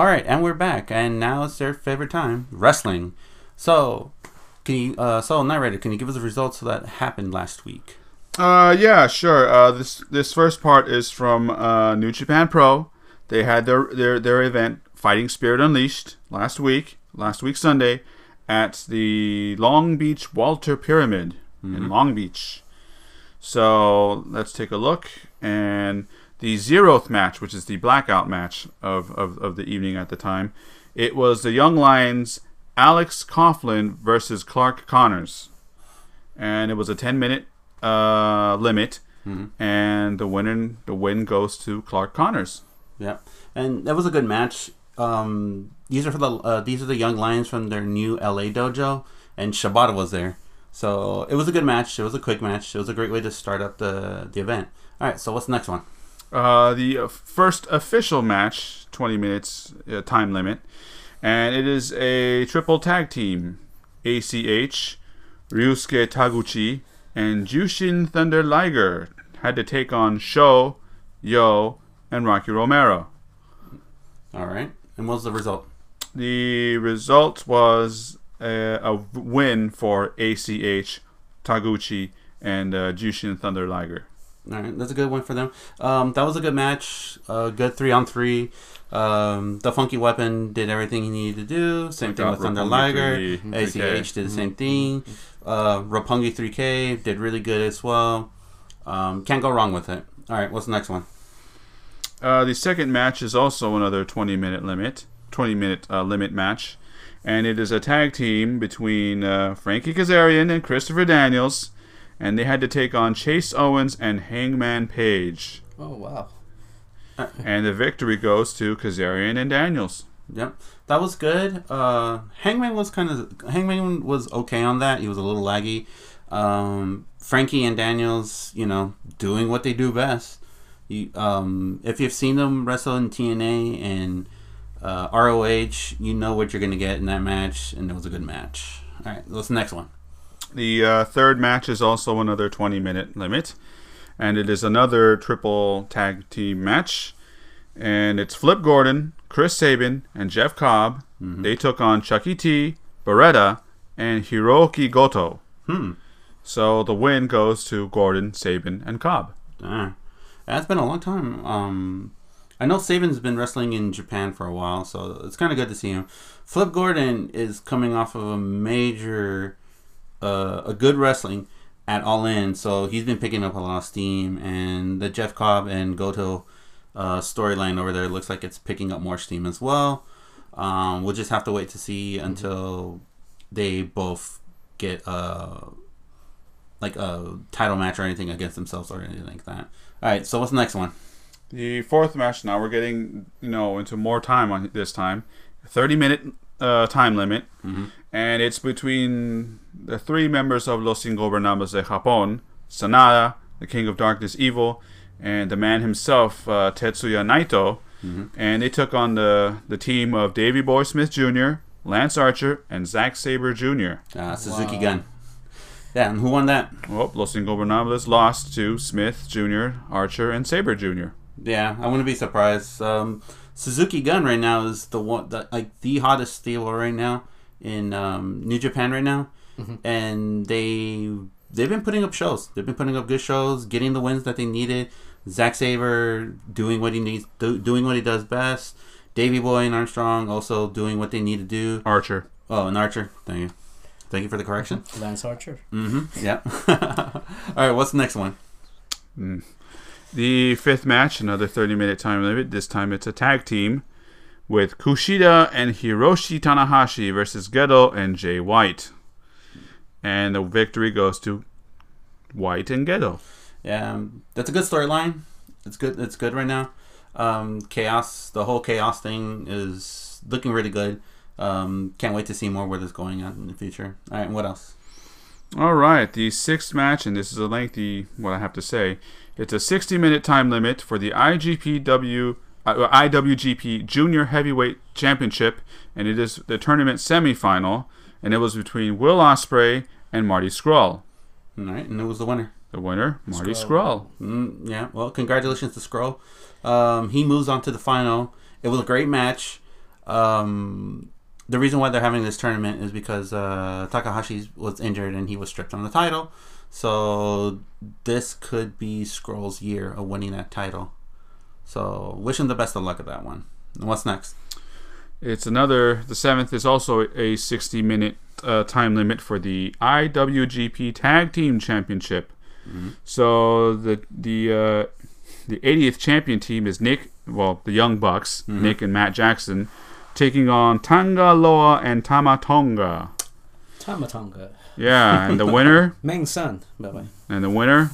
All right, and we're back, and now it's their favorite time, wrestling. So, can you, uh, so narrator, can you give us the results of that happened last week? Uh, yeah, sure. Uh, this this first part is from uh, New Japan Pro. They had their their their event, Fighting Spirit Unleashed, last week, last week Sunday, at the Long Beach Walter Pyramid in Long Beach. So let's take a look and the zeroth match, which is the blackout match of, of, of the evening at the time, it was the Young Lions Alex Coughlin versus Clark Connors. And it was a 10 minute uh, limit. And the winner, the win goes to Clark Connors. Yeah, and that was a good match. Um, these are for the uh, these are the young lions from their new LA dojo, and Shibata was there. So it was a good match. It was a quick match. It was a great way to start up the the event. All right, so what's the next one? Uh, the first official match, 20 minutes uh, time limit, and it is a triple tag team. ACH, Ryusuke Taguchi, and Jushin Thunder Liger had to take on Sho, Yo, and Rocky Romero. All right, and what was the result? The result was a, a win for ACH, Taguchi, and uh, Jushin Thunder Liger. All right, that's a good one for them. Um, that was a good match. Uh, good three on three. Um, the Funky Weapon did everything he needed to do. Same thing with Thunder Liger. 3, ACH 3K. did the same thing. Uh, Roppongi 3K did really good as well. Um, can't go wrong with it. All right, what's the next one? Uh, the second match is also another 20 minute limit, 20 minute uh, limit match, and it is a tag team between uh, Frankie Kazarian and Christopher Daniels, and they had to take on Chase Owens and Hangman Page, Oh wow. and the victory goes to Kazarian and Daniels. Yep, that was good. Uh, Hangman was kind of Hangman was okay on that. He was a little laggy. Um, Frankie and Daniels, you know, doing what they do best. You, um, if you've seen them wrestle in TNA and uh, ROH, you know what you're gonna get in that match, and it was a good match. All right, what's the next one? The uh, third match is also another 20 minute limit, and it is another triple tag team match. And it's Flip Gordon, Chris Sabin, and Jeff Cobb. They took on Chucky T, Beretta, and Hiroki Goto. Hmm. So the win goes to Gordon, Sabin, and Cobb. Ah, that's been a long time. Um, I know Sabin's been wrestling in Japan for a while, so it's kind of good to see him. Flip Gordon is coming off of a major, uh, a good wrestling at All In, so he's been picking up a lot of steam. And the Jeff Cobb and Goto uh, storyline over there looks like it's picking up more steam as well. Um, we'll just have to wait to see until they both get uh, like a title match or anything against themselves or anything like that. All right, so what's the next one? The fourth match now we're getting you know into more time on this time, thirty minute uh, time limit, and it's between the three members of Los Ingobernables de Japón, Sanada, the King of Darkness Evil, and the man himself, uh, Tetsuya Naito, and they took on the the team of Davey Boy Smith Jr., Lance Archer, and Zack Saber Jr. Uh, Suzuki Wow. Gun. Yeah, and who won that? Well, Los Ingobernables lost to Smith Jr., Archer, and Saber Jr. Yeah, I wouldn't be surprised. Um, Suzuki Gun right now is the one, the, like the hottest stable right now in um, New Japan right now, and they they've been putting up shows. They've been putting up good shows, getting the wins that they needed. Zack Saber doing what he needs, do, doing what he does best. Davey Boy and Armstrong also doing what they need to do. Archer. Oh, and Archer, thank you, thank you for the correction. Lance Archer. Mm-hmm. Yeah. All right, what's the next one? The fifth match, another 30 minute time limit. This time it's a tag team with Kushida and Hiroshi Tanahashi versus Gedo and Jay White. And the victory goes to White and Gedo. Yeah, um, that's a good storyline. It's good. It's good right now. Um, chaos, the whole chaos thing is looking really good. Um, can't wait to see more where this is going on in the future. All right, what else? All right, the sixth match, and this is a lengthy, what I have to say. It's a 60 minute time limit for the IGPW, uh, IWGP Junior Heavyweight Championship, and it is the tournament semifinal, and it was between Will Ospreay and Marty Scurll. All right, and who was the winner? The winner, Marty Scurll. Scurll. Mm, yeah, well, congratulations to Scurll. Um, he moves on to the final. It was a great match. Um, the reason why they're having this tournament is because uh, Takahashi was injured and he was stripped from the title. So this could be Scurll's year of winning that title. So wish him the best of luck at that one. And what's next? It's another. The seventh is also a 60 minute uh, time limit for the IWGP Tag Team Championship. So the the uh, the 80th champion team is Nick, well, the Young Bucks, Nick and Matt Jackson, taking on Tanga Loa and Tamatonga. Tamatonga. Yeah, and the winner, Meng son, by the way. and the winner,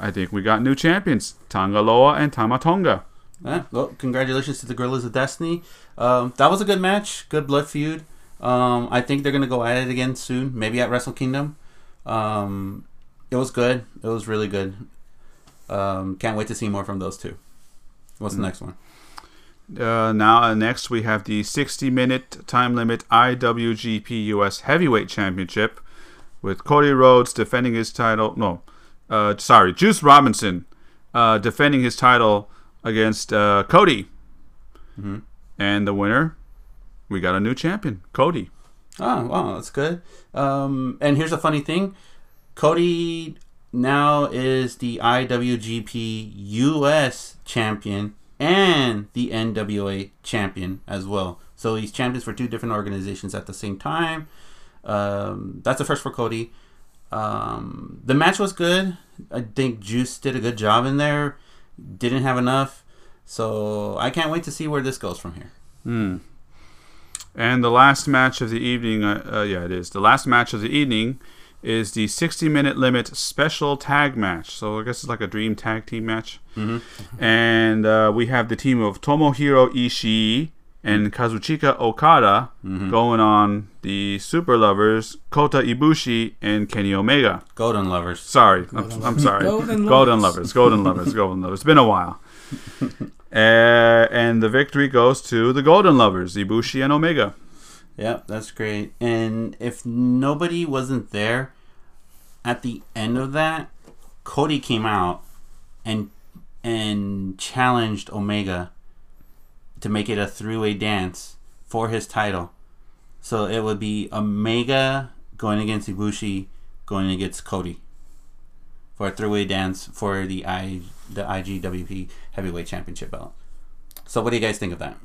I think we got new champions, Tanga Loa and Tamatonga. Yeah, well, congratulations to the Gorillas of Destiny. Um, that was a good match, good blood feud. Um, I think they're gonna go at it again soon, maybe at Wrestle Kingdom. Um, it was good. It was really good. Um, can't wait to see more from those two. What's the next one? Uh, now, uh, next we have the 60 minute time limit IWGP US Heavyweight Championship with Cody Rhodes defending his title. No, uh, sorry, Juice Robinson uh, defending his title against uh, Cody. Mhm. And the winner, we got a new champion, Cody. Oh, wow, that's good. Um, and here's a funny thing: Cody now is the IWGP US champion and the NWA champion as well. So he's champions for two different organizations at the same time. Um, that's the first for Cody. Um, the match was good. I think Juice did a good job in there. Didn't have enough. So I can't wait to see where this goes from here. Hmm. And the last match of the evening, uh, uh, yeah, it is. The last match of the evening is the 60 minute limit special tag match. So I guess it's like a dream tag team match. Mm-hmm. And uh, we have the team of Tomohiro Ishii and Kazuchika Okada Mm-hmm. going on the Super Lovers, Kota Ibushi and Kenny Omega. Golden lovers. Sorry, I'm, I'm sorry. Golden Golden Lovers. Lovers, Golden Lovers, Golden Lovers. It's been a while. uh, and the victory goes to the Golden Lovers, Ibushi and Omega. Yep, that's great. And if nobody wasn't there at the end of that, Cody came out and and challenged Omega to make it a three-way dance for his title. So it would be Omega going against Ibushi, going against Cody for a three-way dance for the I the IGWP Heavyweight Championship belt. So what do you guys think of that?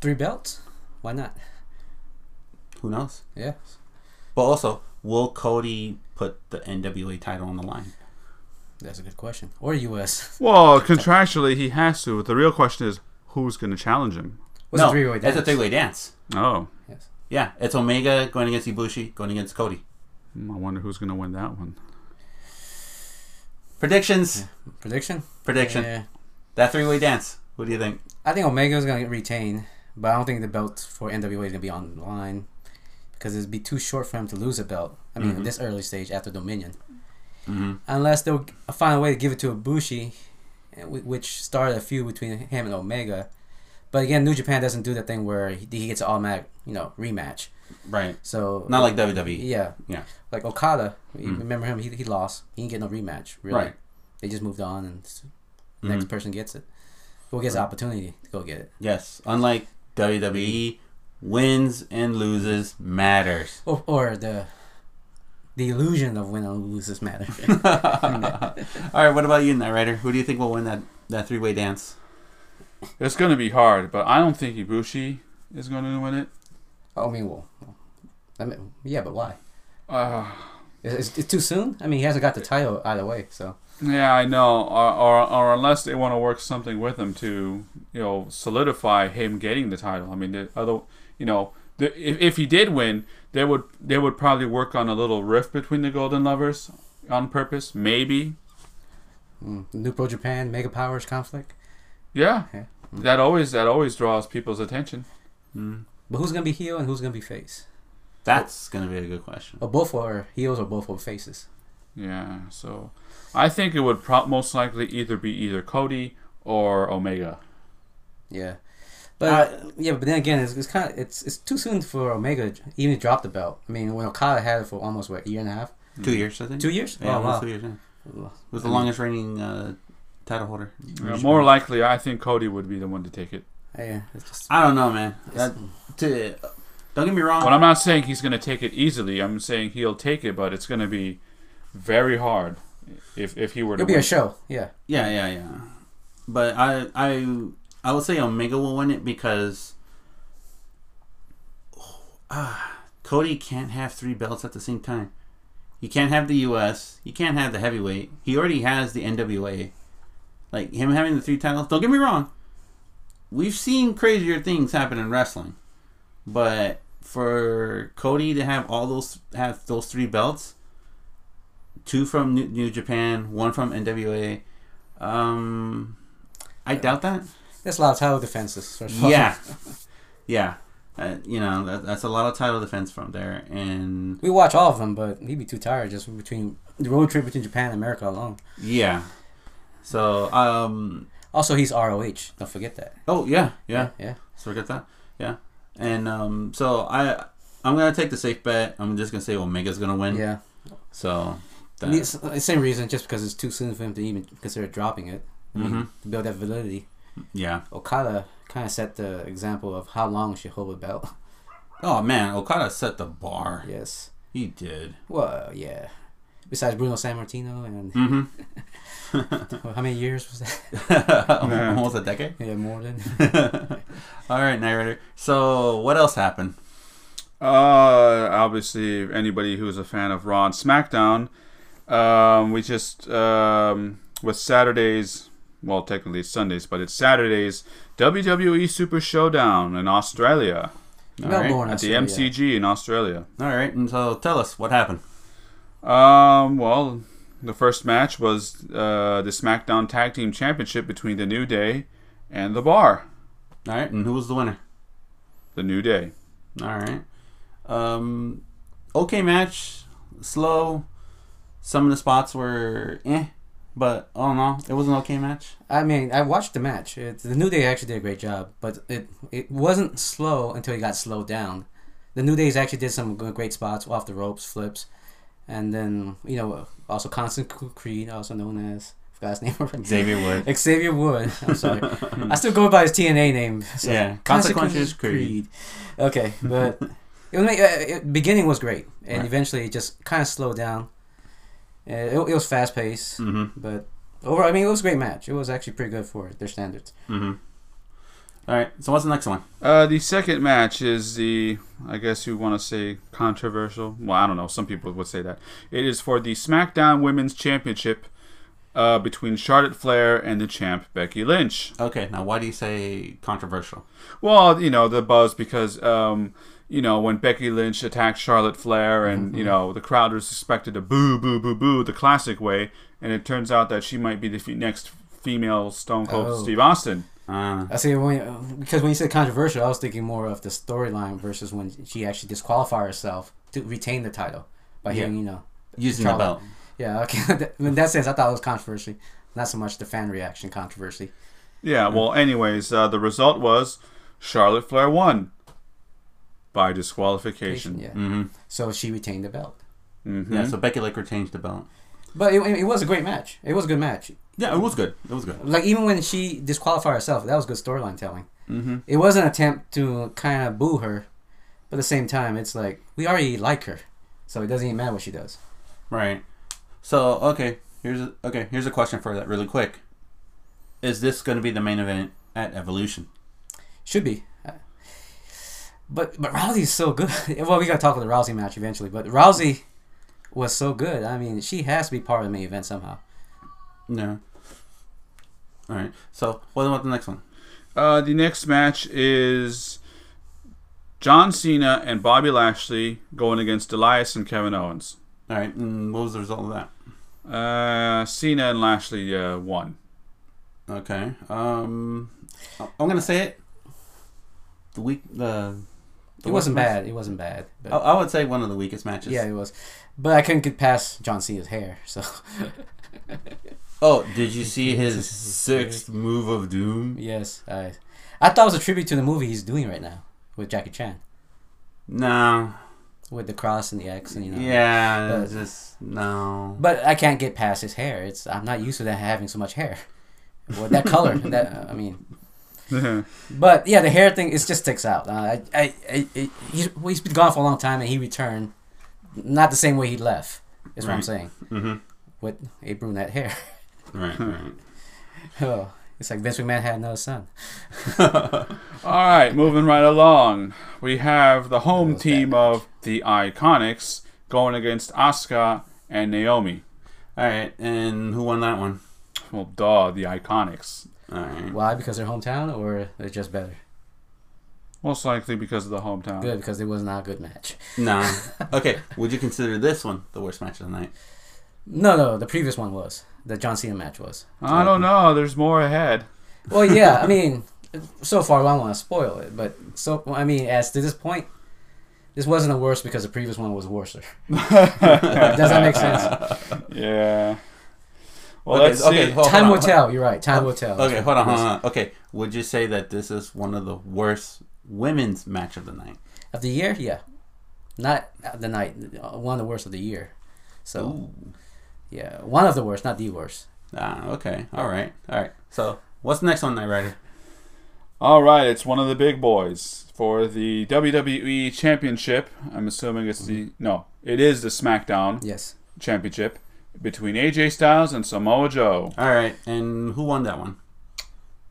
Three belts? Why not? Who knows? Yeah. But also, will Cody put the NWA title on the line? That's a good question. Or US. Well, contractually, he has to. But the real question is who's going to challenge him? What's no, a three-way it's a dance? three-way dance. Oh, Yes. Yeah, it's Omega going against Ibushi, going against Cody. hmm, I wonder who's going to win that one. Predictions. Prediction? Prediction. Yeah. That three-way dance. What do you think? I think Omega's gonna retain, but I don't think the belt for NWA is gonna be on the line because it'd be too short for him to lose a belt. I mean, Mhm. at this early stage after Dominion, Mm-hmm. unless they'll find a way to give it to Ibushi, wh- which started a feud between him and Omega. But again, New Japan doesn't do that thing where he he gets an automatic, you know, rematch. Right. So Not like WWE. yeah, Yeah. like Okada. You Mm. remember him? He, he lost. He didn't get no rematch. Really. Right. They just moved on, and Mhm. next person gets it. Who gets the opportunity to go get it? Yes. Unlike WWE, wins and loses matters. Or, or the the illusion of win or loses matter. All right. What about you, Night Rider? Who do you think will win that that three-way dance? It's going to be hard, but I don't think Ibushi is going to win it. I mean, well, I mean, yeah, but why? Uh, It's, it's too soon. I mean, he hasn't got the title either way, so yeah, I know. Or, or, or unless they want to work something with him to, you know, solidify him getting the title. I mean, the other, you know, the, if, if he did win, they would they would probably work on a little rift between the Golden Lovers on purpose, maybe. mm, New Pro Japan Mega Powers conflict. Yeah, Yeah. that always that always draws people's attention. Mm. But who's gonna be heel and who's gonna be face? That's gonna be a good question. Or both are heels or both are faces. Yeah, so I think it would pro- most likely either be either Cody or Omega. Yeah. But yeah, but then again, it's, it's kind of it's it's too soon for Omega even to drop the belt. I mean, when Okada had it for almost what a year and a half, Two years, I think. two years. Yeah, oh wow. two years. Yeah. Well, Was the I longest reigning uh, title holder. Uh, more likely, I think Cody would be the one to take it. Yeah, just I don't know, man. That, to, don't get me wrong. Well, I'm not saying he's going to take it easily. I'm saying he'll take it, but it's going to be very hard if if he were to. it'll be win. a show. Yeah, Yeah, yeah, yeah. But I, I, I would say Omega will win it because, ah, Cody can't have three belts at the same time. He can't have the U.S. He can't have the heavyweight. He already has the NWA. Like him having the three titles. Don't get me wrong. We've seen crazier things happen in wrestling, but for Cody to have all those have those three belts, two from New, New Japan, one from NWA. Um, I doubt that. There's a lot of title defenses. Yeah, yeah. Uh, you know that, that's a lot of title defense from there, and we watch all of them, but he'd be too tired just between the road trip between Japan and America alone. yeah. So um. Also, he's ROH. Don't forget that. Oh yeah, yeah. yeah. So forget that. Yeah, and um. So I I'm gonna take the safe bet. I'm just gonna say Omega's gonna win. Yeah. So. I mean, it's the same reason, just because it's too soon for him to even consider dropping it. I mean, Mhm. to build that validity. Yeah. Okada kind of set the example of how long she hold a belt. Oh man, Okada set the bar. yes. He did. Well, yeah. Besides Bruno Sammartino and Mm-hmm. how many years was that? Almost a decade. Yeah, more than. All right, narrator. So what else happened? Uh, obviously, anybody who's a fan of Raw and SmackDown, um, we just um, with Saturdays. Well, technically it's Sundays, but it's Saturdays. WWE Super Showdown in Australia All right. Melbourne, at the MCG in Australia. All right, and so tell us what happened. Um, well, the first match was uh, the SmackDown Tag Team Championship between the New Day and the Bar. All right, and who was the winner? The New Day. All right. Um, okay match, slow. Some of the spots were eh, but all in all, it was an okay match. I mean, I watched the match. It, the New Day actually did a great job, but it it wasn't slow until it got slowed down. The New Days actually did some great spots off the ropes, flips, and then you know also Constant Creed, also known as I forgot his name already. Xavier Wood. Xavier Wood. I'm sorry. I still go by his TNA name. So. Yeah, Consequences Consequences Creed. Okay, but it was, uh, it, beginning was great, and Right. eventually it just kind of slowed down. Uh, it, it was fast paced, Mm-hmm. but overall, I mean, it was a great match. It was actually pretty good for their standards. Mm-hmm. All right. So what's the next one? Uh, the second match is the, I guess you want to say controversial. Well, I don't know. Some people would say that. It is for the SmackDown Women's Championship uh, between Charlotte Flair and the champ Becky Lynch. Okay. Now, why do you say controversial? Well, you know, the buzz because, um, you know, when Becky Lynch attacked Charlotte Flair and, you know, the crowd was expected to boo, boo, boo, boo the classic way. And it turns out that she might be the fe- next female Stone Cold Oh. Steve Austin. Uh, I see when because when you said controversial, I was thinking more of the storyline versus when she actually disqualified herself to retain the title by Yeah. hitting, you know, using the Charlotte. belt. yeah. Okay, in that sense, I thought it was controversy, not so much the fan reaction controversy. Yeah, well, anyways, uh, the result was Charlotte Flair won by disqualification. Yeah. Mm-hmm. So she retained the belt. Mhm. Yeah. So Becky Lynch changed the belt. But it, it was a great match. It was a good match. Yeah, it was good. It was good. Like even when she disqualified herself, that was good storyline telling. Mm-hmm. It was an attempt to kind of boo her, but at the same time, it's like we already like her, so it doesn't even matter what she does. Right. So okay, here's a, okay. Here's a question for that really quick. Is this going to be the main event at Evolution? Should be. But but Rousey's so good. well, we gotta talk about the Rousey match eventually. But Rousey was so good. I mean, she has to be part of the main event somehow. No. All right. So what about the next one? Uh, the next match is John Cena and Bobby Lashley going against Elias and Kevin Owens. All right. And what was the result of that? Uh, Cena and Lashley uh, won. Okay. Um, I'm gonna say it. The week the. It wasn't match? bad. It wasn't bad. But I, I would say one of the weakest matches. yeah, it was. But I couldn't get past John Cena's hair. So Oh, did you see his sixth move of doom? yes, I I thought it was a tribute to the movie he's doing right now with Jackie Chan No. with the cross and the X and you know. Yeah. but- just no. But I can't get past his hair. It's I'm not used to that having so much hair. Well, that color. that I mean, But yeah, the hair thing it just sticks out. Uh, I, I, I, I he's, well, he's been gone for a long time, and he returned not the same way he left. Is what I'm saying Mm-hmm. with a brunette hair. Right, right. oh, it's like Vince McMahon had another son. All right, moving right along. We have the home team of the Iconics going against Asuka and Naomi. All right, and who won that one? Well, duh, the Iconics. All right. Why? Because they're hometown, or they're just better? Most likely because of the hometown. Good, because it was not a good match. Nah. Okay. Would you consider this one the worst match of the night? No, no, the previous one was the John Cena match was. I don't know. There's more ahead. Well, yeah, I mean, so far I don't want to spoil it, but so I mean, as to this point, this wasn't the worst because the previous one was worse. Does that make sense? Yeah. Well, Okay, let's okay, see. hold- Time will hold on. tell. You're right. Time will tell. Okay, hold on, hold on. Okay, would you say that this is one of the worst women's match of the night? Of the year, yeah, not the night. One of the worst of the year. So Ooh. yeah, one of the worst, not the worst. Ah, okay. All right. All right. So, what's the next one, Night Rider? All right, it's one of the big boys for the WWE Championship. I'm assuming it's the no, it is the SmackDown Yes. Championship between AJ Styles and Samoa Joe. All right. And who won that one?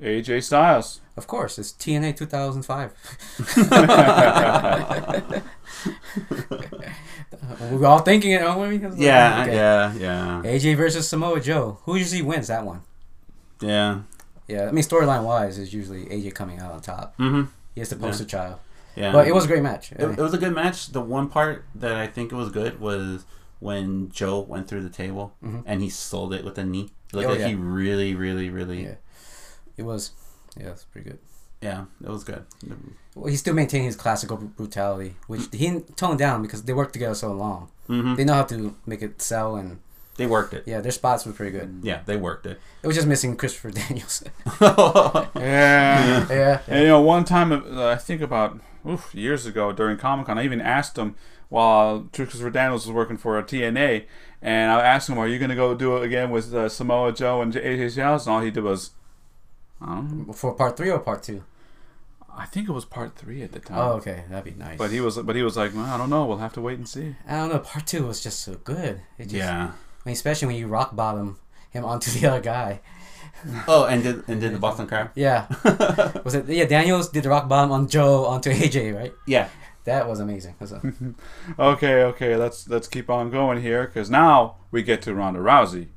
AJ Styles. Of course, it's TNA 2005. we were all thinking it, aren't? Yeah, Okay. yeah, yeah, AJ versus Samoa Joe. Who usually wins that one? yeah. Yeah, I mean storyline wise is usually AJ coming out on top. Mm-hmm. He is the poster child. Yeah. But it was a great match. It, it was a good match. The one part that I think it was good was when Joe went through the table Mhm. and he sold it with a knee. It looked Oh, like yeah. he really, really, really. Yeah. It was yeah, it's pretty good. Yeah, it was good. Well, he still maintained his classical brutality, which he didn't down because they worked together so long. hmm They know how to make it sell, and They worked it. yeah, their spots were pretty good. Yeah, they worked it. It was just missing Christopher Daniels. Yeah. yeah, And you know, one time uh, I think about oof, years ago during Comic Con, I even asked him while Christopher Daniels was working for a TNA, and I asked him, "Are you going to go do it again with uh, Samoa Joe and AJ Styles?" And all he did was, I don't know. for part three or part two. I think it was part three at the time. Oh, okay, that'd be nice. But he was, but he was like, well, I don't know. We'll have to wait and see. I don't know. Part two was just so good. It just, yeah. I mean, especially when you rock bottom him onto the other guy. Oh, and did and did the Boston Crab? Yeah, was it? Yeah, Daniels did the rock bottom on Joe onto AJ, right? Yeah. That was amazing. That's a- Okay, okay. Let's let's keep on going here because now we get to Ronda Rousey.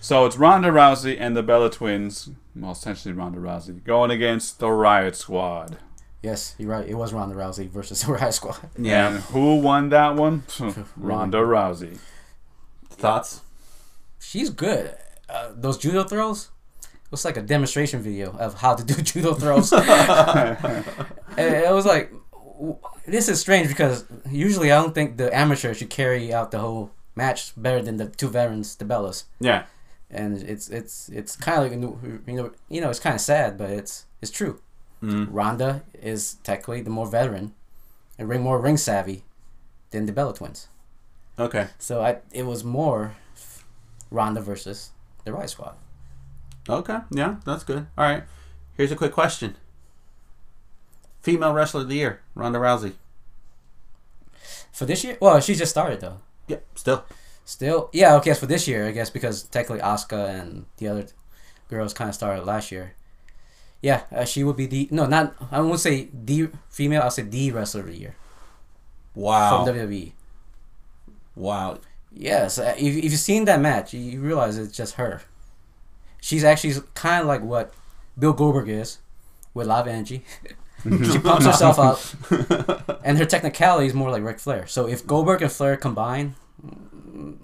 So it's Ronda Rousey and the Bella Twins, well, essentially Ronda Rousey, going against the Riot Squad. yes, you're right. It was Ronda Rousey versus the Riot Squad. Yeah. And who won that one? Ronda Rousey. Thoughts? She's good. Uh, those judo throws. It was like a demonstration video of how to do judo throws. and it was like, w- this is strange because usually I don't think the amateur should carry out the whole match better than the two veterans, the Bellas. Yeah. And it's it's it's kind of like you know you know it's kind of sad, but it's it's true. Mm. Ronda is technically the more veteran and ring more ring savvy than the Bella twins. Okay. So I it was more Ronda versus the Riot Squad. Okay. Yeah, that's good. All right. Here's a quick question. Female wrestler of the year, Ronda Rousey. For this year? Well, she just started though. Yep. Still. Still, yeah, okay. For this year, I guess because technically Asuka and the other girls kind of started last year. Yeah, uh, she would be the no, not I won't say the female. I'll say the wrestler of the year Wow. from WWE. wow. Yes, uh, if, if you've seen that match, you- you realize it's just her. She's actually kind of like what Bill Goldberg is, with a lot of energy. she pumps herself up, and her technicality is more like Ric Flair. So if Goldberg and Flair combine, mm,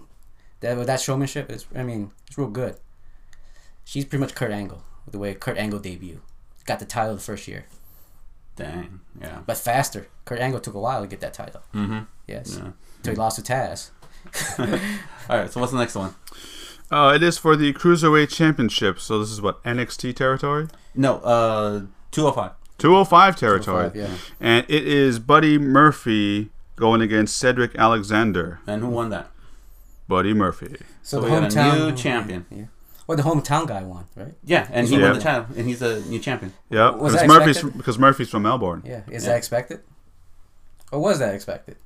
that that showmanship is, I mean, it's real good. She's pretty much Kurt Angle, the way Kurt Angle debut, got the title the first year, Dang. Yeah. but faster. Kurt Angle took a while to get that title. Mm-hmm. Yes, Yeah. until he lost to Taz. All right. So what's the next one? Uh, it is for the Cruiserweight Championship. So this is what NXT territory, No. Uh, two hundred oh five. 205 territory, Yeah. and it is Buddy Murphy going against Cedric Alexander. And who won that? Buddy Murphy. So, So the we got a hometown new champion. Yeah. Well, the hometown guy won, right? Yeah, and he Yeah. won the title, and he's a new champion. Yeah, Was because that Murphy's expected? because Murphy's from Melbourne. Yeah. Is Yeah. that expected? Or was that expected?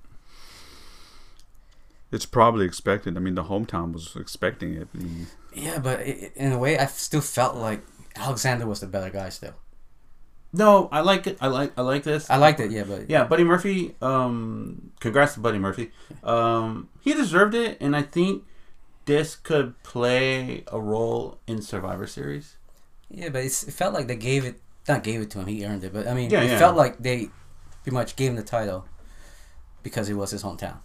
It's probably expected. I mean, the hometown was expecting it. Yeah, but i i- in a way, I still felt like Alexander was the better guy still. No, I like it. I like I like this. I liked it, yeah, but Yeah, Buddy Murphy. Um, congrats to Buddy Murphy. Um, he deserved it, and I think this could play a role in Survivor Series. yeah, but it's, it felt like they gave it, not gave it to him, he earned it, but I mean, Yeah, it yeah. felt like they pretty much gave him the title because it was his hometown.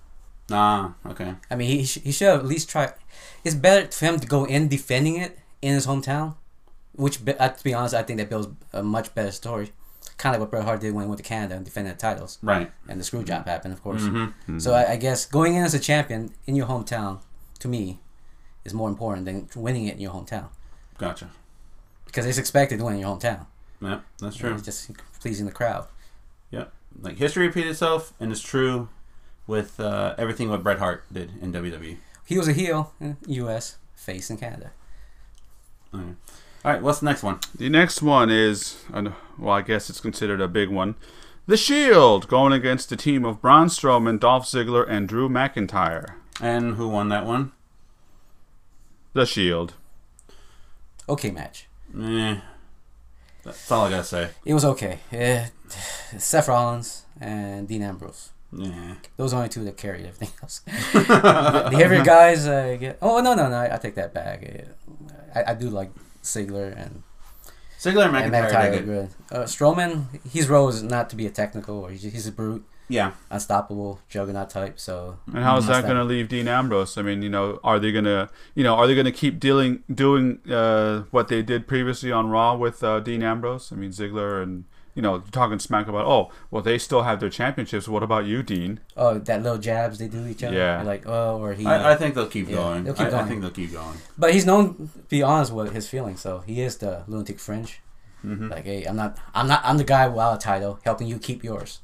Ah, okay. I mean, he, he should have at least tried. It's better for him to go in defending it in his hometown, which, uh, to be honest, I think that builds a much better story. Kind of like what Bret Hart did when he went to Canada and defended the titles, Right. and the screw job happened, of course. Mm-hmm. So I, I guess going in as a champion in your hometown, to me, is more important than winning it in your hometown Gotcha. because it's expected to win in your hometown. Yeah, that's true. It's just pleasing the crowd. Yeah, like history repeats itself, and it's true with uh, everything what Bret Hart did in. WWE. He was a heel in U.S. face in Canada. All right, what's the next one? the next one is, well, I guess it's considered a big one. The Shield going against the team of Braun Strowman, Dolph Ziggler, and Drew McIntyre. And who won that one? The Shield. Okay, match. Eh, that's all I gotta say. It was okay. Eh, Seth Rollins and Dean Ambrose. Yeah. Those are only two that carried everything else. the, the heavier guys uh, get. Oh no no no! I, I take that back. Eh, I, I do like Ziggler and, Ziggler and and McIntyre, McIntyre. are are good. good. Uh, Strowman, his role is not to be a technical, or he's, he's a brute, Yeah. unstoppable juggernaut type. So And how is that going to leave Dean Ambrose? I mean, you know, are they going to, you know, are they going to keep dealing doing uh, what they did previously on Raw with uh, Dean Ambrose? I mean, Ziggler and you know talking smack about, oh, well, they still have their championships. What about you, Dean? oh, that little jabs they do each other. Yeah. Like oh, or he. I, I think they'll keep Yeah, going. they'll keep I, I going. think they'll keep going. but he's known to be honest with his feelings. So he is the lunatic fringe. Mm-hmm. Like hey, I'm not. I'm not. I'm the guy without a title, helping you keep yours.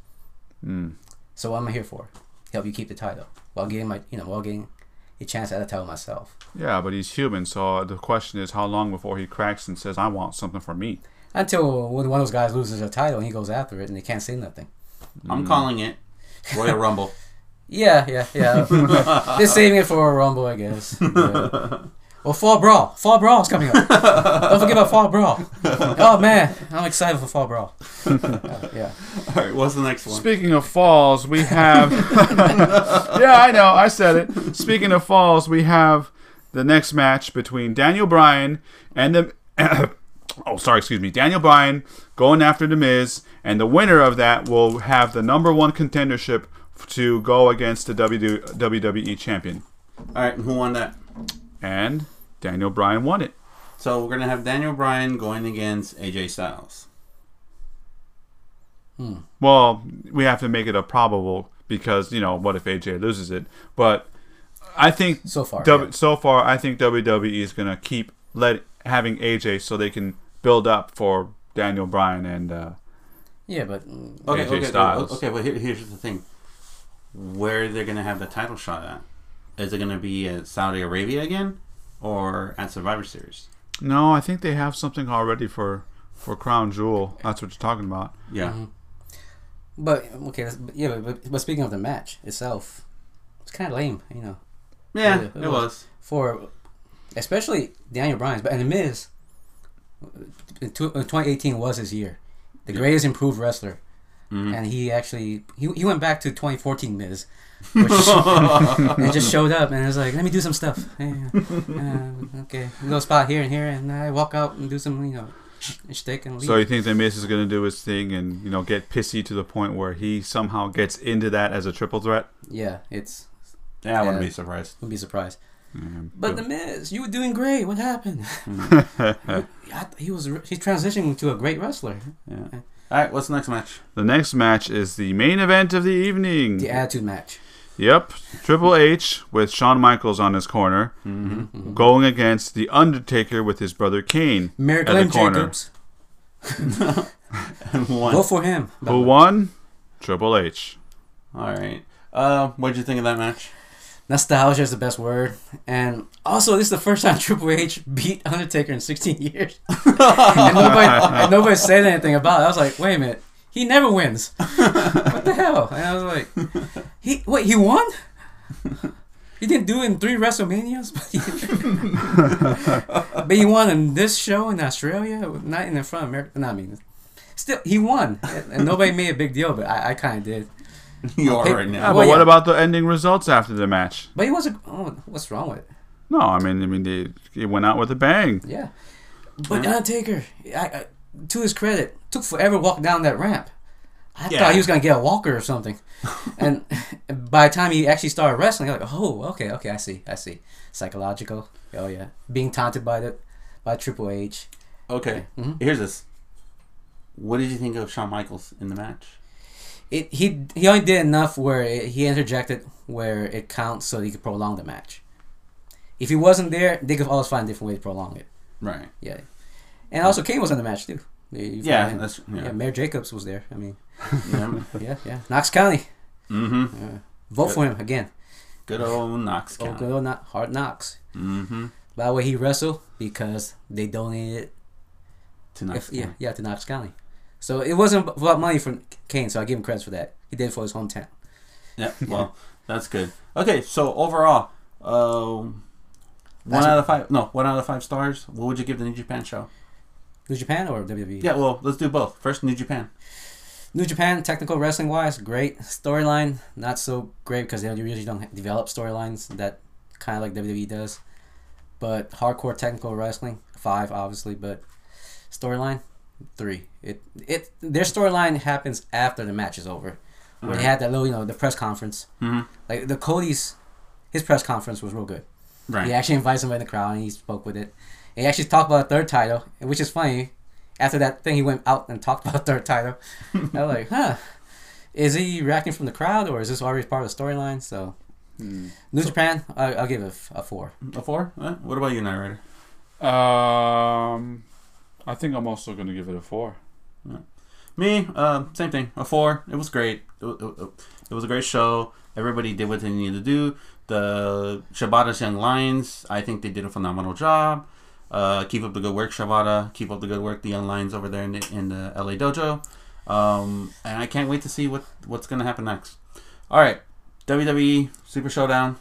Mm. So what am I here for? Help you keep the title while getting my, you know, while getting a chance at a title myself. Yeah, but he's human. So the question is, how long before he cracks and says, "I want something for me"? Until when one of those guys loses a title and he goes after it and they can't say nothing. I'm calling it Royal Rumble. Yeah, yeah, yeah. They're saving it for a Rumble, I guess. Yeah. Well, Fall Brawl. Fall Brawl is coming up. Don't forget about Fall Brawl. Oh, man. I'm excited for Fall Brawl. Uh, yeah. All right, what's the next one? Speaking of falls, we have. yeah, I know, I said it. Speaking of falls, we have the next match between Daniel Bryan and the. Oh, sorry, excuse me. Daniel Bryan going after The Miz, and the winner of that will have the number one contendership to go against the W- WWE champion. All right, and who won that? And Daniel Bryan won it. So we're gonna have Daniel Bryan going against AJ Styles. Hmm. Well, we have to make it a probable because, you know, what if AJ loses it? But I think So far. W- yeah. so far, I think WWE is gonna keep let having AJ so they can build up for Daniel Bryan and uh, Yeah, but Okay, AJ okay, Styles. okay. But here, here's the thing: where they're gonna have the title shot at? Is it gonna be at Saudi Arabia again, or at Survivor Series? no, I think they have something already for for Crown Jewel. That's what you're talking about. Yeah. Mhm. but okay, that's- but, yeah, but, but speaking of the match itself, it's kind of lame, you know, Yeah, Yeah, it, it was. was. for especially Daniel Bryan's, but and the Miz. In 2018 was his year, the Yeah. greatest improved wrestler, Mhm. and he actually he, he went back to 2014 Miz, which and just showed up and was like, let me do some stuff. Yeah, uh, okay, little spot here and here, and I walk out and do some you know shtick and leave. So you think the Miz is gonna do his thing and you know get pissy to the point where he somehow gets into that as a triple threat? yeah, it's yeah, I wouldn't Yeah. be surprised. Wouldn't be surprised. Mm, But the Miz, you were doing great. What happened? the I, he was he's transitioning to a great wrestler. Yeah. All right, what's the next match? The next match is the main event of the evening. The attitude match. Yep, Triple H with Shawn Michaels on his corner, Mm-hmm. going against the Undertaker with his brother Kane. Mayor At the corner. Jacobs. And one. Go for him. Who won? Triple H. All right. Uh, what did you think of that match? Nostalgia is the best word. And also, this is the first time Triple H beat Undertaker in 16 years. and, nobody, and nobody said anything about it. I was like, wait a minute. He never wins. what the hell? And I was like, he wait, he won? He didn't do it in three WrestleManias, but he, but he won in this show in Australia, not in the front of America. No, I mean, still he won, and, and nobody made a big deal, but I, I kind of did. you are Hey, right Yeah, now. but Well, what yeah. about the ending results after the match? But he wasn't. Oh, what's wrong with it? No, I mean, I mean, they, he went out with a bang. Yeah, but Undertaker, I, I, to his credit, took forever to walk down that ramp. I Yeah. thought he was gonna get a walker or something, and by the time he actually started wrestling, I'm like, oh, okay, okay, I see, I see. Psychological. Oh yeah, being taunted by the by Triple H. Okay, Mhm. here's this. What did you think of Shawn Michaels in the match? It he he only did enough where it, he interjected where it counts so he could prolong the match. If he wasn't there, they could always find a different way to prolong it. Right. Yeah, and also Kane was in the match too. You- Yeah, that's yeah. yeah. Mayor Jacobs was there. I mean, yeah. yeah, yeah. Knox County. mm-hmm. Yeah. Vote for him again. Good old Knox Oh, County. good old not hard knocks. Mm-hmm. By the way, he wrestled because they donated. To Knox If, yeah, yeah, to Knox County. So it wasn't about money from Kane. So I give him credit for that. He did it for his hometown. Yeah. Well, that's good. Okay, so overall, uh, one out of five. No, one out of five stars. What would you give the New Japan show? New Japan or WWE? Yeah. Well, let's do both. First, New Japan. New Japan, technical wrestling wise, great. Storyline, not so great because they usually don't develop storylines that kind of like WWE does. But hardcore technical wrestling, five obviously, but storyline, three. It it their storyline happens after the match is over. Where they had that little, you know, the press conference. Mhm. Like the Cody's, his press conference was real good. Right. He actually invited somebody in the crowd and he spoke with it. And he actually talked about a third title, which is funny. After that thing, he went out and talked about a third title. I was like, huh. Is he reacting from the crowd or is this already part of the storyline? So, New Japan, I, I'll give it a f- a four. A four. What about you, Night Rider? Um, I think I'm also going to give it a four. Me, uh, same thing. A four. It was great. It, it, it was a great show. Everybody did what they needed to do. The Shibata's Young Lions, I think they did a phenomenal job. Uh, keep up the good work, Shibata. Keep up the good work, the Young Lions over there in the, in the LA dojo. Um, and I can't wait to see what what's gonna happen next. All right, WWE Super Showdown,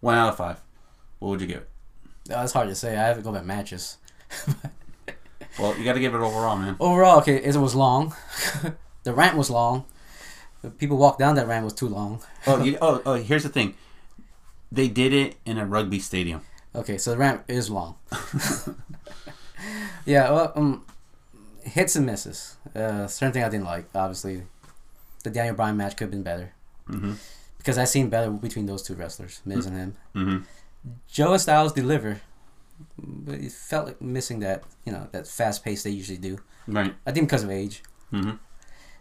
one out of five. What would you give it? Oh, it's hard to say. I have to go by matches. Well, you got to give it overall, man. Overall, okay, it was long. the rant was long. The people walked down that rant was too long. Oh, you, oh, oh, here's the thing. They did it in a rugby stadium. Okay, so the ramp is long. yeah, well, um, hits and misses. Uh, certain thing I didn't like, obviously. The Daniel Bryan match could have been better Mm-hmm. because I seen better between those two wrestlers, Miz and him. Mm-hmm. Joe Styles deliver, but it felt like missing that you know that fast pace they usually do. Right. I think because of age. Mm-hmm.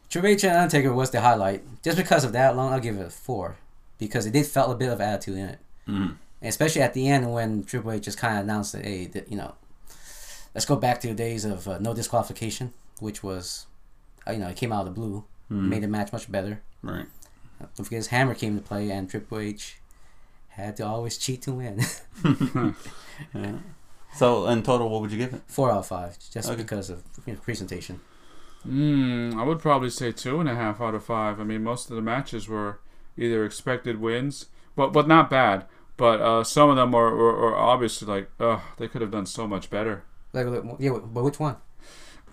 Triple H and Undertaker was the highlight. Just because of that alone, I'll give it a four because it did felt a bit of attitude in it. Mm-hmm. Especially at the end when Triple H just kind of announced that, hey, that, you know, let's go back to the days of uh, no disqualification, which was, uh, you know, it came out of the blue, Mhm. made the match much better. Right. Don't forget his hammer came to play, and Triple H had to always cheat to win. Yeah. So in total, what would you give it? Four out of five, just Okay. because of you know, presentation. Mm, I would probably say two and a half out of five. I mean, most of the matches were either expected wins, but but not bad. But uh, some of them were, were, were obviously like, uh, they could have done so much better. Like, like, yeah, but which one?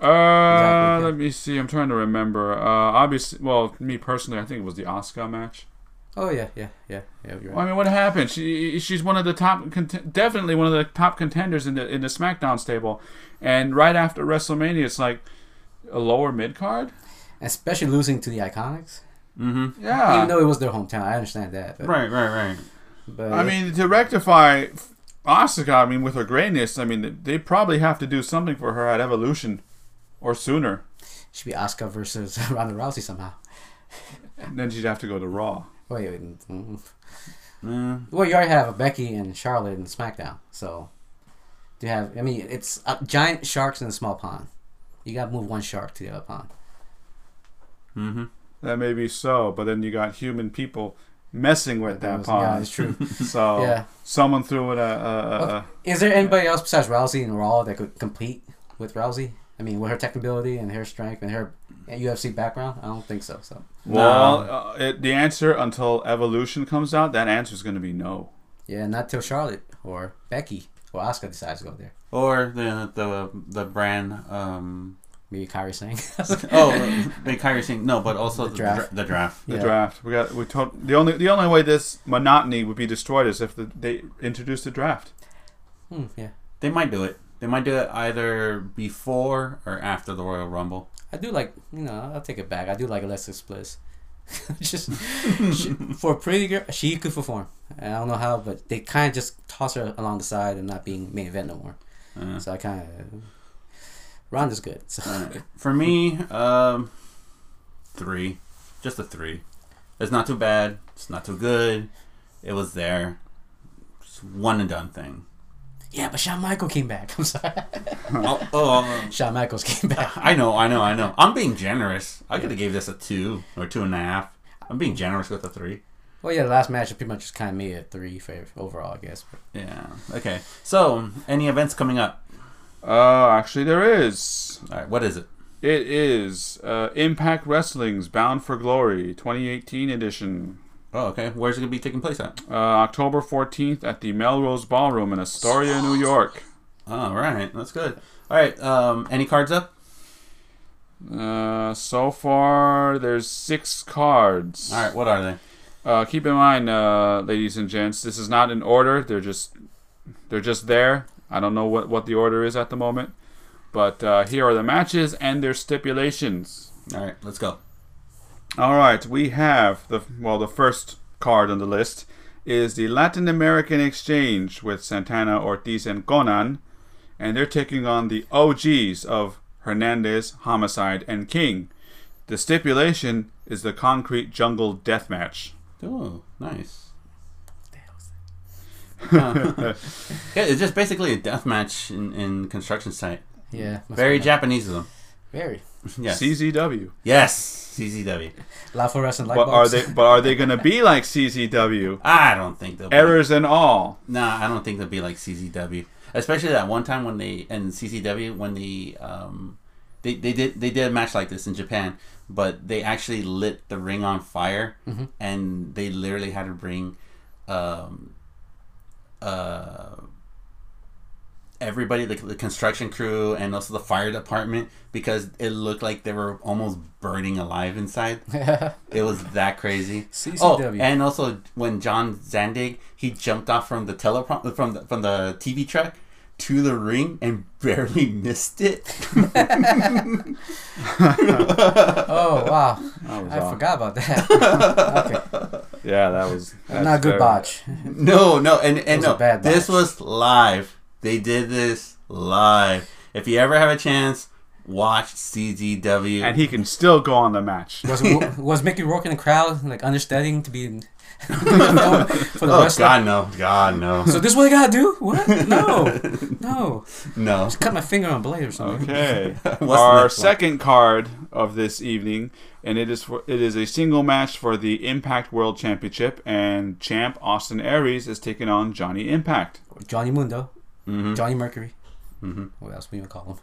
Uh, Exactly, let me see. I'm trying to remember. Uh, obviously, well, me personally, I think it was the Asuka match. Oh yeah, yeah, yeah, yeah. Right. I mean, what happened? She she's one of the top, cont- definitely one of the top contenders in the in the SmackDown stable, and right after WrestleMania, it's like a lower mid card. Especially losing to the Iconics, Mm-hmm. Yeah, even though it was their hometown. I understand that. But, Right, right, right. But I mean, to rectify Asuka, I mean, with her greatness, I mean, they probably have to do something for her at Evolution, or sooner. should be Asuka versus Ronda Rousey somehow. And then she'd have to go to Raw. Wait, wait. mm, Mm, Well, you already have Becky and Charlotte in SmackDown, so do you have? I mean, it's uh, giant sharks in a small pond. You got to move one shark to the other pond. mm-hmm. That may be so, but then you got human people messing with that was- pause. yeah, it's true. So Yeah. someone threw it a, a, a, a Is there anybody else besides Rousey in Raw that could compete with Rousey? I mean, with her technicability and her strength and her UFC background, I don't think so. So well. Uh, it, the answer until Evolution comes out, that answer is going to be no. yeah, not till Charlotte or Becky or Asuka decides to go there. Or the the the brand. Um, Maybe Kairi Sane. oh, maybe Kairi Sane. No, but also The the, draft. draft. the draft. The Yeah. draft. We got. We told the only the only way this monotony would be destroyed is if the, they introduced the draft. Hmm, yeah, They might do it. They might do it either before or after the Royal Rumble. I do like you know. I'll take it back. I do like Alexa Bliss. just she, for a pretty girl, she could perform. I don't know how, but they kind of just toss her along the side and not being main event no more. Uh, So I kind of Ronda's good. So for me, um, three, just a three. It's not too bad. It's not too good. It was there. Just one and done thing. Yeah, but Shawn Michael came back. I'm sorry. oh, oh, Shawn Michaels came back. I know, I know, I know. I'm being generous. I could have gave this a two or two and a half. I'm being generous with a three. Well, yeah, the last match pretty much just kind of made it three for overall, I guess. But Yeah. Okay. So, any events coming up? Uh, actually, there is. All right. What is it? It is uh, Impact Wrestling's Bound for Glory 2018 edition. Oh, okay. Where's it gonna be taking place at? Uh, October 14th at the Melrose Ballroom in Astoria, New York. All right. That's good. All right. Um, any cards up? Uh, so far, there's six cards. All right. What are they? Uh, keep in mind, uh, ladies and gents, this is not in order. They're just they're just there. I don't know what, what the order is at the moment, but uh, here are the matches and their stipulations. All right. Let's go. All right, we have the well, the first card on the list is the Latin American Exchange with Santana, Ortiz, and Konnan, and they're taking on the OGs of Hernandez, Homicide, and King. The stipulation is the Concrete Jungle Death Match. Oh, nice. Uh, yeah, it's just basically a death match in, in construction site. yeah, Very Japanese of them. very. Yes. CZW. Yes. CZW. Lawful wrestling light But are bulbs. they? But are they going to be like CZW? I don't think they'll. Be, Errors and all. Nah, I don't think they'll be like CZW. Especially that one time when they and CCW when they um they, they did they did a match like this in Japan, but they actually lit the ring on fire Mhm. and they literally had to bring um uh everybody the, the construction crew and also the fire department because it looked like they were almost burning alive inside. It was that crazy. Oh, and also when John Zandig he jumped off from the teleprom from the from the TV truck to the ring and barely missed it. oh wow, That was I all- forgot about that. okay, Yeah, that was not a good very- botch. no, no, and and was no, bad this was live. They did this live. If you ever have a chance, watch CZW. And he can still go on the match. Was was Mickey Rourke in the crowd like understudying to be for the oh wrestler? God, no, God, no, So this is what I gotta do? What? No, no. no. Just cut my finger on a blade or something. Okay. What's Our next one? second card of this evening, and it is for it is a single match for the Impact World Championship, and champ Austin Aries is taking on Johnny Impact. Johnny Mundo, Mhm. Johnny Mercury. Mhm. What else we even call him?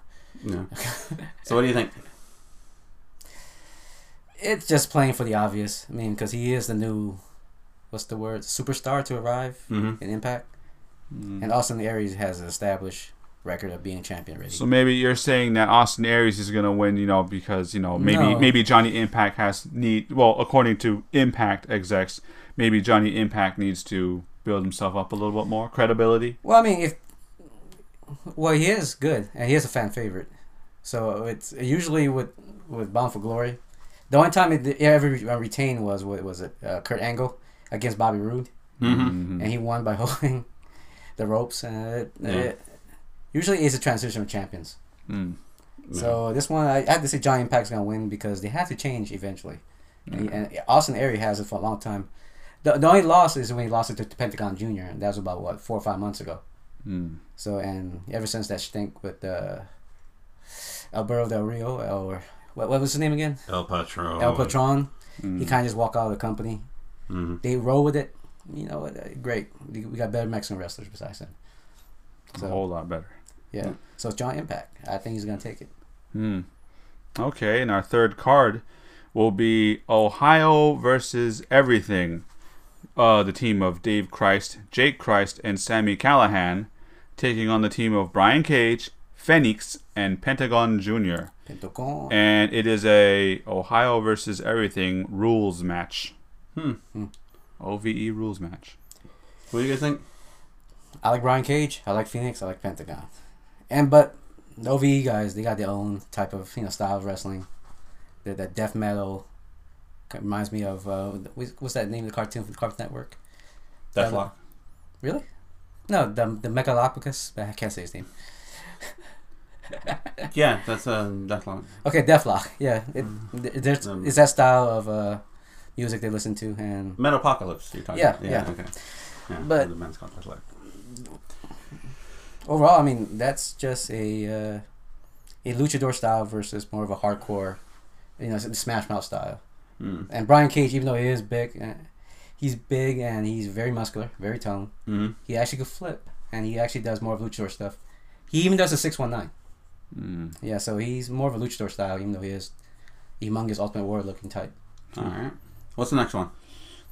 Yeah. So what do you think? It's just playing for the obvious. I mean, because he is the new, what's the word, superstar to arrive Mm-hmm. in Impact, and Austin Aries has an established record of being champion already. So maybe you're saying that Austin Aries is gonna win, you know, because you know maybe No. maybe Johnny Impact has need well according to Impact execs, maybe Johnny Impact needs to build himself up a little bit more credibility. Well, I mean, if well, he is good, and he is a fan favorite. So it's usually with with Bound for Glory. The only time it it ever retained was what was it? Uh, Kurt Angle against Bobby Roode, Mm-hmm. and he won by holding the ropes. And it, Yeah. it usually is a transition of champions. Mm. So this one, I I have to say Johnny Impact's gonna win because they have to change eventually. And, he- and Austin Aries has it for a long time. The, the only loss is when he lost it to Pentagon Junior, and that was about what four or five months ago. Mm. So and ever since that stink with uh, Alberto Del Rio or what, what was his name again? El Patron. El Patron. Mm. He kind of just walked out of the company. Mhm. They roll with it. You know, uh, great. We we got better Mexican wrestlers besides him. a So whole lot better. yeah. So it's John Impact. I think he's gonna take it. Hmm. Okay, and our third card will be Ohio versus Everything. Uh, the team of Dave Crist, Jake Crist, and Sami Callihan taking on the team of Brian Cage, Fenix, and Pentagon Jr. Pentagon. And it is a Ohio versus Everything rules match. Hmm. Hmm. OVE rules match. What do you guys think? I like Brian Cage. I like Fenix. I like Pentagon. And but the OVE guys, they got their own type of you know style of wrestling. They're that death metal. Reminds me of uh, what's what's that name of the cartoon from the Cartoon Network? Dethklok. Really? No, the the Megalopicus. I can't say his name. Yeah, that's uh, Dethklok. Okay, Dethklok. Yeah, it, there's Um, it's that style of uh, music they listen to, and Metalocalypse. You're talking. Yeah, about. yeah. Okay. Yeah, But- the band's called Dethklok. overall, I mean, that's just a uh, a luchador style versus more of a hardcore, you know, Smash Mouth style. Mm. And Brian Cage, even though he is big, uh, he's big and he's very muscular, very toned. hmm He actually could flip, and he actually does more of luchador stuff. He even does a six one nine. Mm. Yeah, so he's more of a luchador style, even though he is humongous Ultimate Warrior looking type. All right. What's the next one?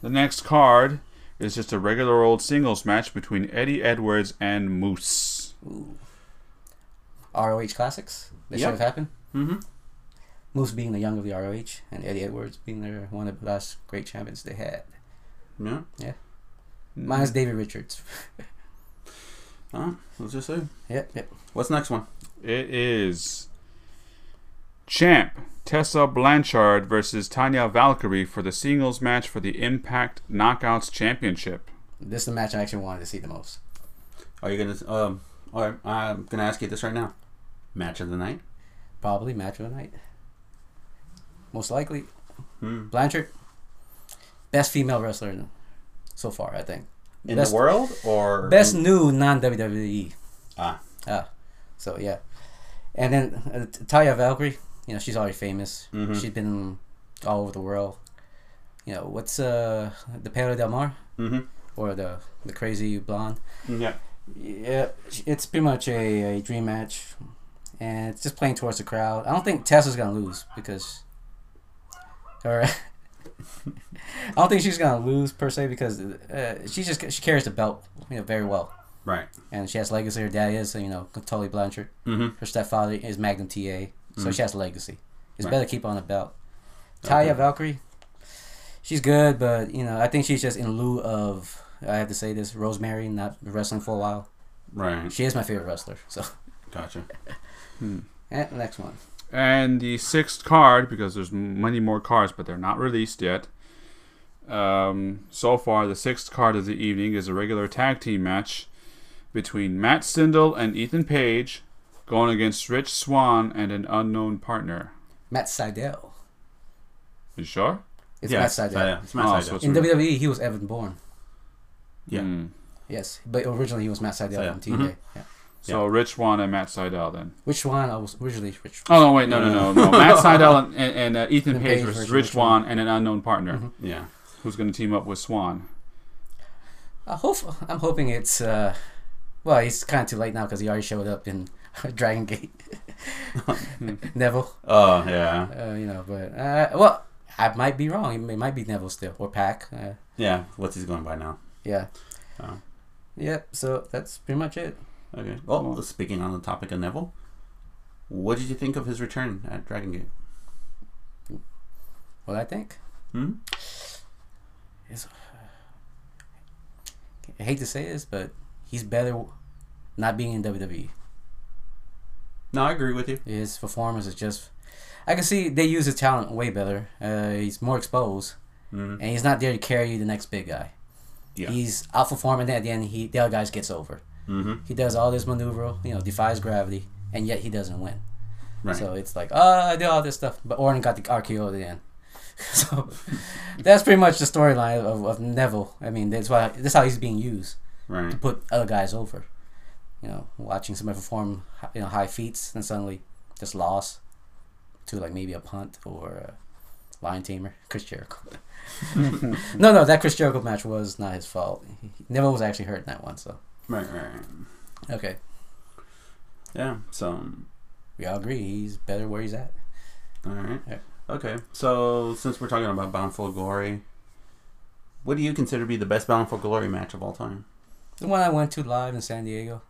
The next card is just a regular old singles match between Eddie Edwards and Moose. Ooh. ROH classics. That Yep. should have happened. Mm-hmm. Moose being the young of the ROH, and Eddie Edwards being their one of the last great champions they had. Yeah. Mm. Minus David Richards. Oh, let's just say. Yep, yep. What's next one? It is Champ Tessa Blanchard versus Tanya Valkyrie for the singles match for the Impact Knockouts Championship. This is the match I actually wanted to see the most. Are you gonna? Um. All right. I'm gonna ask you this right now. Match of the night. Probably match of the night. Most likely, Hmm. Blanchard, best female wrestler so far, I think. In Best- the world or Best new non WWE. Ah. Ah, so yeah, and then uh, Taya Valkyrie. You know she's already famous. Mhm. She's been all over the world. You know what's uh the Pedro Del Mar Mm-hmm. or the the crazy blonde. Yeah. Yeah, it's pretty much a, a dream match, and it's just playing towards the crowd. I don't think Tessa's gonna lose because, or I don't think she's gonna lose per se because uh, she just she carries the belt you know very well, Right. and she has legacy. Her dad is you know Tully Blanchard. Mm-hmm. Her stepfather is Magnum TA, so Mhm. she has legacy. It's Right. better to keep on the belt. Taya Okay. Valkyrie, she's good, but you know I think she's just in lieu of I have to say this Rosemary not wrestling for a while. Right. She is my favorite wrestler. So, Gotcha. and next one. And the sixth card, because there's many more cards, but they're not released yet. Um, so far, the sixth card of the evening is a regular tag team match between Matt Sindel and Ethan Page, going against Rich Swann and an unknown partner. Matt Sydal. You sure? It's yeah. Matt Sydal. Yeah. It's Matt Oh, Sydal. so it's- In WWE, he was Evan Bourne. Yeah. Hmm. Yes, but originally he was Matt Sydal Sydal. on TV. Yeah. So Rich Swann and Matt Sydal then. Which one? I was originally Rich. Oh no! Wait, no, no, no, no. Matt Sydal and, and, and uh, Ethan And Page Page versus versus Rich Rich Swann. Swann and an unknown partner Mhm. Yeah. Who's going to team up with Swann. I hope. I'm hoping it's. Uh, well, it's kind of too late now because he already showed up in Dragon Gate. Neville, Oh yeah. uh, you know, but uh, well, I might be wrong. It might be Neville still or PAC. Uh, Yeah. What's he going by now? yeah. Oh. Yep. So that's pretty much it. Okay. Well, Well- speaking on the topic of Neville, what did you think of his return at Dragon Gate? What I think. Hmm. I hate to say this, but he's better not being in WWE. No, I agree with you. His performance is just. I can see they use his talent way better. Uh, he's more exposed, Mm-hmm. and he's not there to carry the next big guy. Yeah. He's outperforming. And at the end, he the other guys gets over. Mm-hmm. He does all this maneuver, you know, defies gravity, and yet he doesn't win. Right. So it's like, oh, I did all this stuff, but Orton got the RKO at the end. so that's pretty much the storyline of, of Neville. I mean, that's why that's how he's being used right. to put other guys over. You know, watching somebody perform you know high feats and suddenly just lost to like maybe a punt or uh, Lion Tamer, Chris Jericho. no, no, that Chris Jericho match was not his fault. He, Neville was actually hurt in that one, so Right, right, right. okay, Yeah. So, we all agree he's better where he's at. all right. Yeah. Okay. So, since we're talking about Bound for Glory, what do you consider to be the best Bound for Glory match of all time? The one I went to live in San Diego.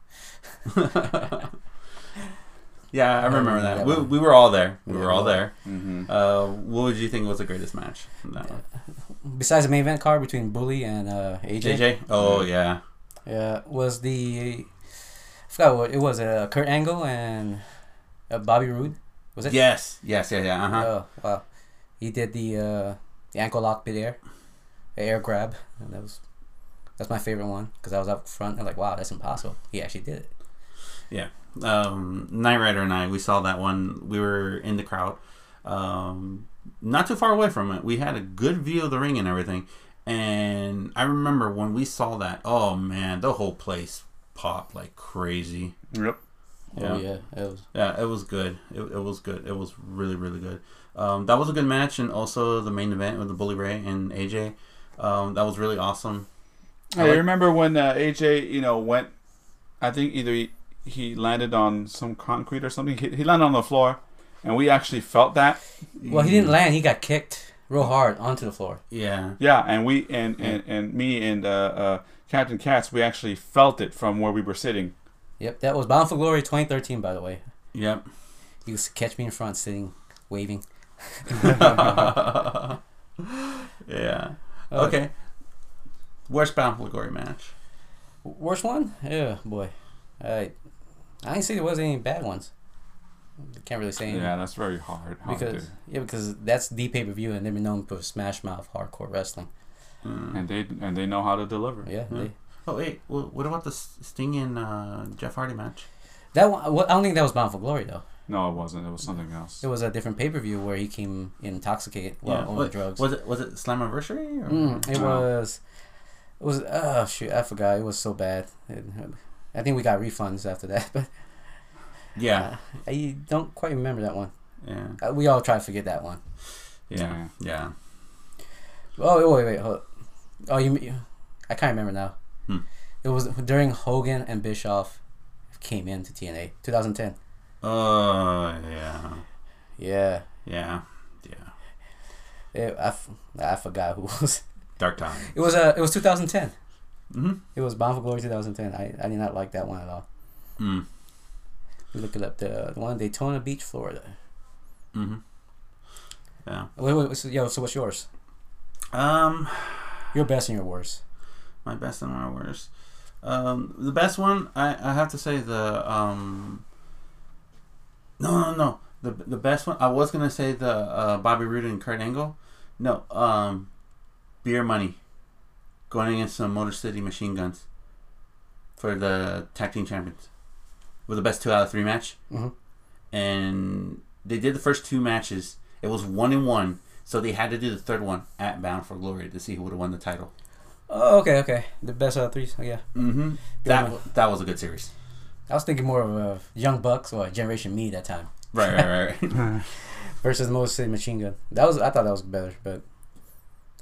yeah, I remember that. that We, we were all there. We Yeah, were all there. Mm-hmm. Uh, what would you think was the greatest match? from that one? Besides the main event card between Bully and uh, AJ, JJ? Oh, yeah. yeah, was the I forgot what it was. Uh, Kurt Angle and uh, Bobby Roode. Was it? Yes. Yes, yeah, yeah. Uh-huh. Oh wow, he did the uh, the ankle lock mid air, the air grab, and that was that's my favorite one because I was up front and like wow that's impossible. He actually did it. Yeah, um, Knight Rider and I, we saw that one. We were in the crowd, um, not too far away from it. We had a good view of the ring and everything. And I remember when we saw that, oh man, the whole place popped like crazy. Yep. Oh yeah, it was. Yeah, it was good. It, it was good. It was really, really good. Um, that was a good match, and also the main event with the Bully Ray and AJ. Um, that was really awesome. I Hey, like- remember when uh, AJ, you know, went? I think either he, he landed on some concrete or something. He, he landed on the floor, and we actually felt that. Well, he didn't land. He got kicked real hard onto the floor. Yeah, Yeah, and we and and, and me and uh, uh, Captain Katz, we actually felt it from where we were sitting. Yep, that was Bound for Glory 2013, by the way. yep. You used catch me in front, sitting, waving. yeah. Uh, Okay. Worst Bound for Glory match. Worst one? Yeah, boy. I I didn't say there was any bad ones. Can't really say any. Yeah, that's very hard. hard Because yeah, because that's the pay per view, and they've been known for Smash Mouth hardcore wrestling. Mm. and they and they know how to deliver. Yeah, Yeah. they, Oh wait, wh- what about the S- Sting and uh, Jeff Hardy match? that one. Well, I don't think that was Bound for Glory though. No, it wasn't. It was something else. It was a different pay per view where he came intoxicated, well, on What- drugs. Was it was it Slammiversary? Or? Mm, it No. was. It was. Oh shoot! I forgot. It was so bad. It, I think we got refunds after that, but Yeah, I don't quite remember that one. yeah, Uh, we all try to forget that one. yeah, yeah. Oh wait, wait, hold. Oh, you, you I can't remember now. Hmm. It was during Hogan and Bischoff came into TNA 2010. Oh yeah, Yeah, yeah, yeah. it, I, f- I forgot who was. Dark Time. It was uh, it was 2010. Mm-hmm. It was Bound for Glory 2010. I, I did not like that one at all. Mm. Look it up. The, the one in Daytona Beach, Florida. Mm-hmm. Yeah. Wait, wait, so, yo, so what's yours? Um, Your best and your worst. My best and my worst. Um, the best one, I, I have to say the um. No, no, no. The the best one. I was gonna say the uh, Bobby Roode and Kurt Angle. No, um, Beer Money, going against some Motor City Machine Guns. For the tag team champions, with the best two out of three match, Mm-hmm. and they did the first two matches. It was one and one, so they had to do the third one at Bound for Glory to see who would have won the title. Oh, okay, okay. The best out of three. Oh, yeah. Mm-hmm. That that was a good series. I was thinking more of a Young Bucks or Generation Me that time Right, right, right. versus Motor City Machine Gun. That was I thought that was better, but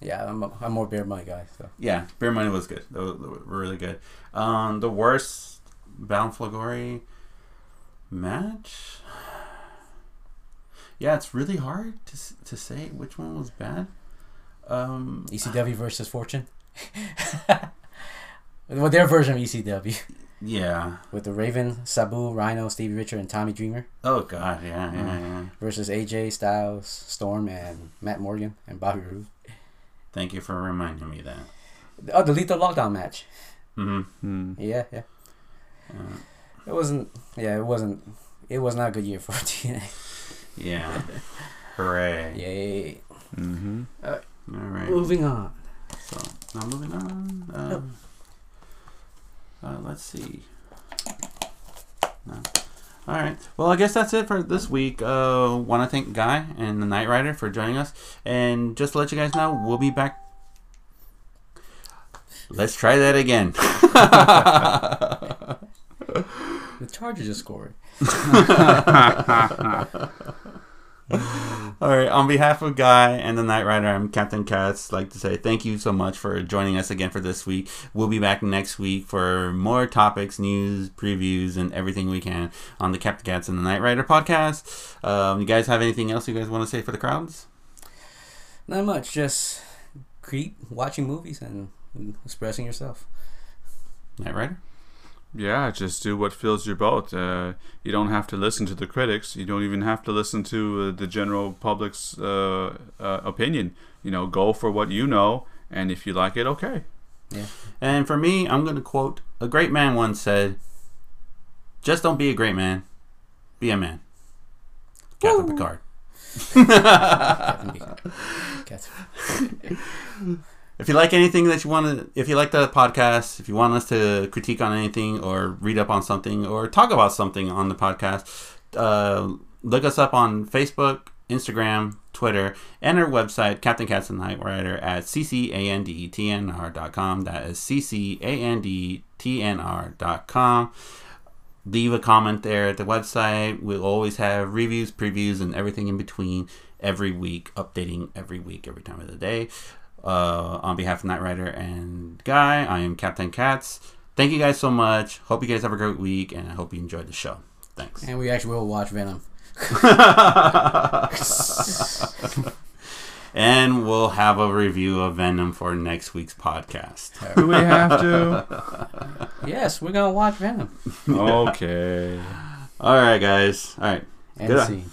yeah, I'm a, I'm more Beer Money guy. So yeah, Beer Money was good. They were, they were really good. Um, the worst Bound for Glory match. Yeah, it's really hard to to say which one was bad. Um, ECW versus Fortune. well, their version of ECW yeah. with the Raven, Sabu, Rhino, Stevie Richard, and Tommy Dreamer Oh God, yeah, yeah, yeah. versus AJ Styles, Storm, and Matt Morgan and Bobby Roode. Thank you for reminding me that. Oh, the Lethal Lockdown match. Mm-hmm. Hmm. Yeah, yeah. Uh, It wasn't. Yeah, it wasn't. It was not a good year for TNA. yeah. Hooray. Yay. Mm-hmm. All right. Moving on. So now moving on. Um, uh, let's see. No. All right. Well, I guess that's it for this week. Uh, Want to thank Guy and the Night Rider for joining us, and just to let you guys know, we'll be back. Let's try that again. The Chargers just scored. All right. On behalf of Guy and the Night Rider, I'm Captain Katz. Like to say thank you so much for joining us again for this week. We'll be back next week for more topics, news, previews, and everything we can on the Captain Katz and the Night Rider podcast. Um, you guys have anything else you guys want to say for the crowds? Not much. Just keep watching movies and expressing yourself. Knight Rider. Yeah, just do what fills your boat. Uh, you don't have to listen to the critics. You don't even have to listen to uh, the general public's uh, uh, opinion. You know, go for what you know, and if you like it, okay. Yeah. And for me, I'm going to quote a great man once said, "Just don't be a great man, be a man." Captain Woo. Picard. Captain Beacon. If you like anything that you want to, if you like the podcast, if you want us to critique on anything or read up on something or talk about something on the podcast, uh, look us up on Facebook, Instagram, Twitter, and our website, Captain Katz and Night Rider at ccandtnr.com. That is ccandtnr.com. Leave a comment there at the website. We'll always have reviews, previews, and everything in between every week, updating every week, every time of the day. Uh, on behalf of Knight Rider and Guy, I am Captain Katz. Thank you guys so much. Hope you guys have a great week, and I hope you enjoyed the show. Thanks. And we actually will watch Venom. and we'll have a review of Venom for next week's podcast. Do we have to? Yes, we're gonna watch Venom. okay. All right, guys. All right. And Good. scene.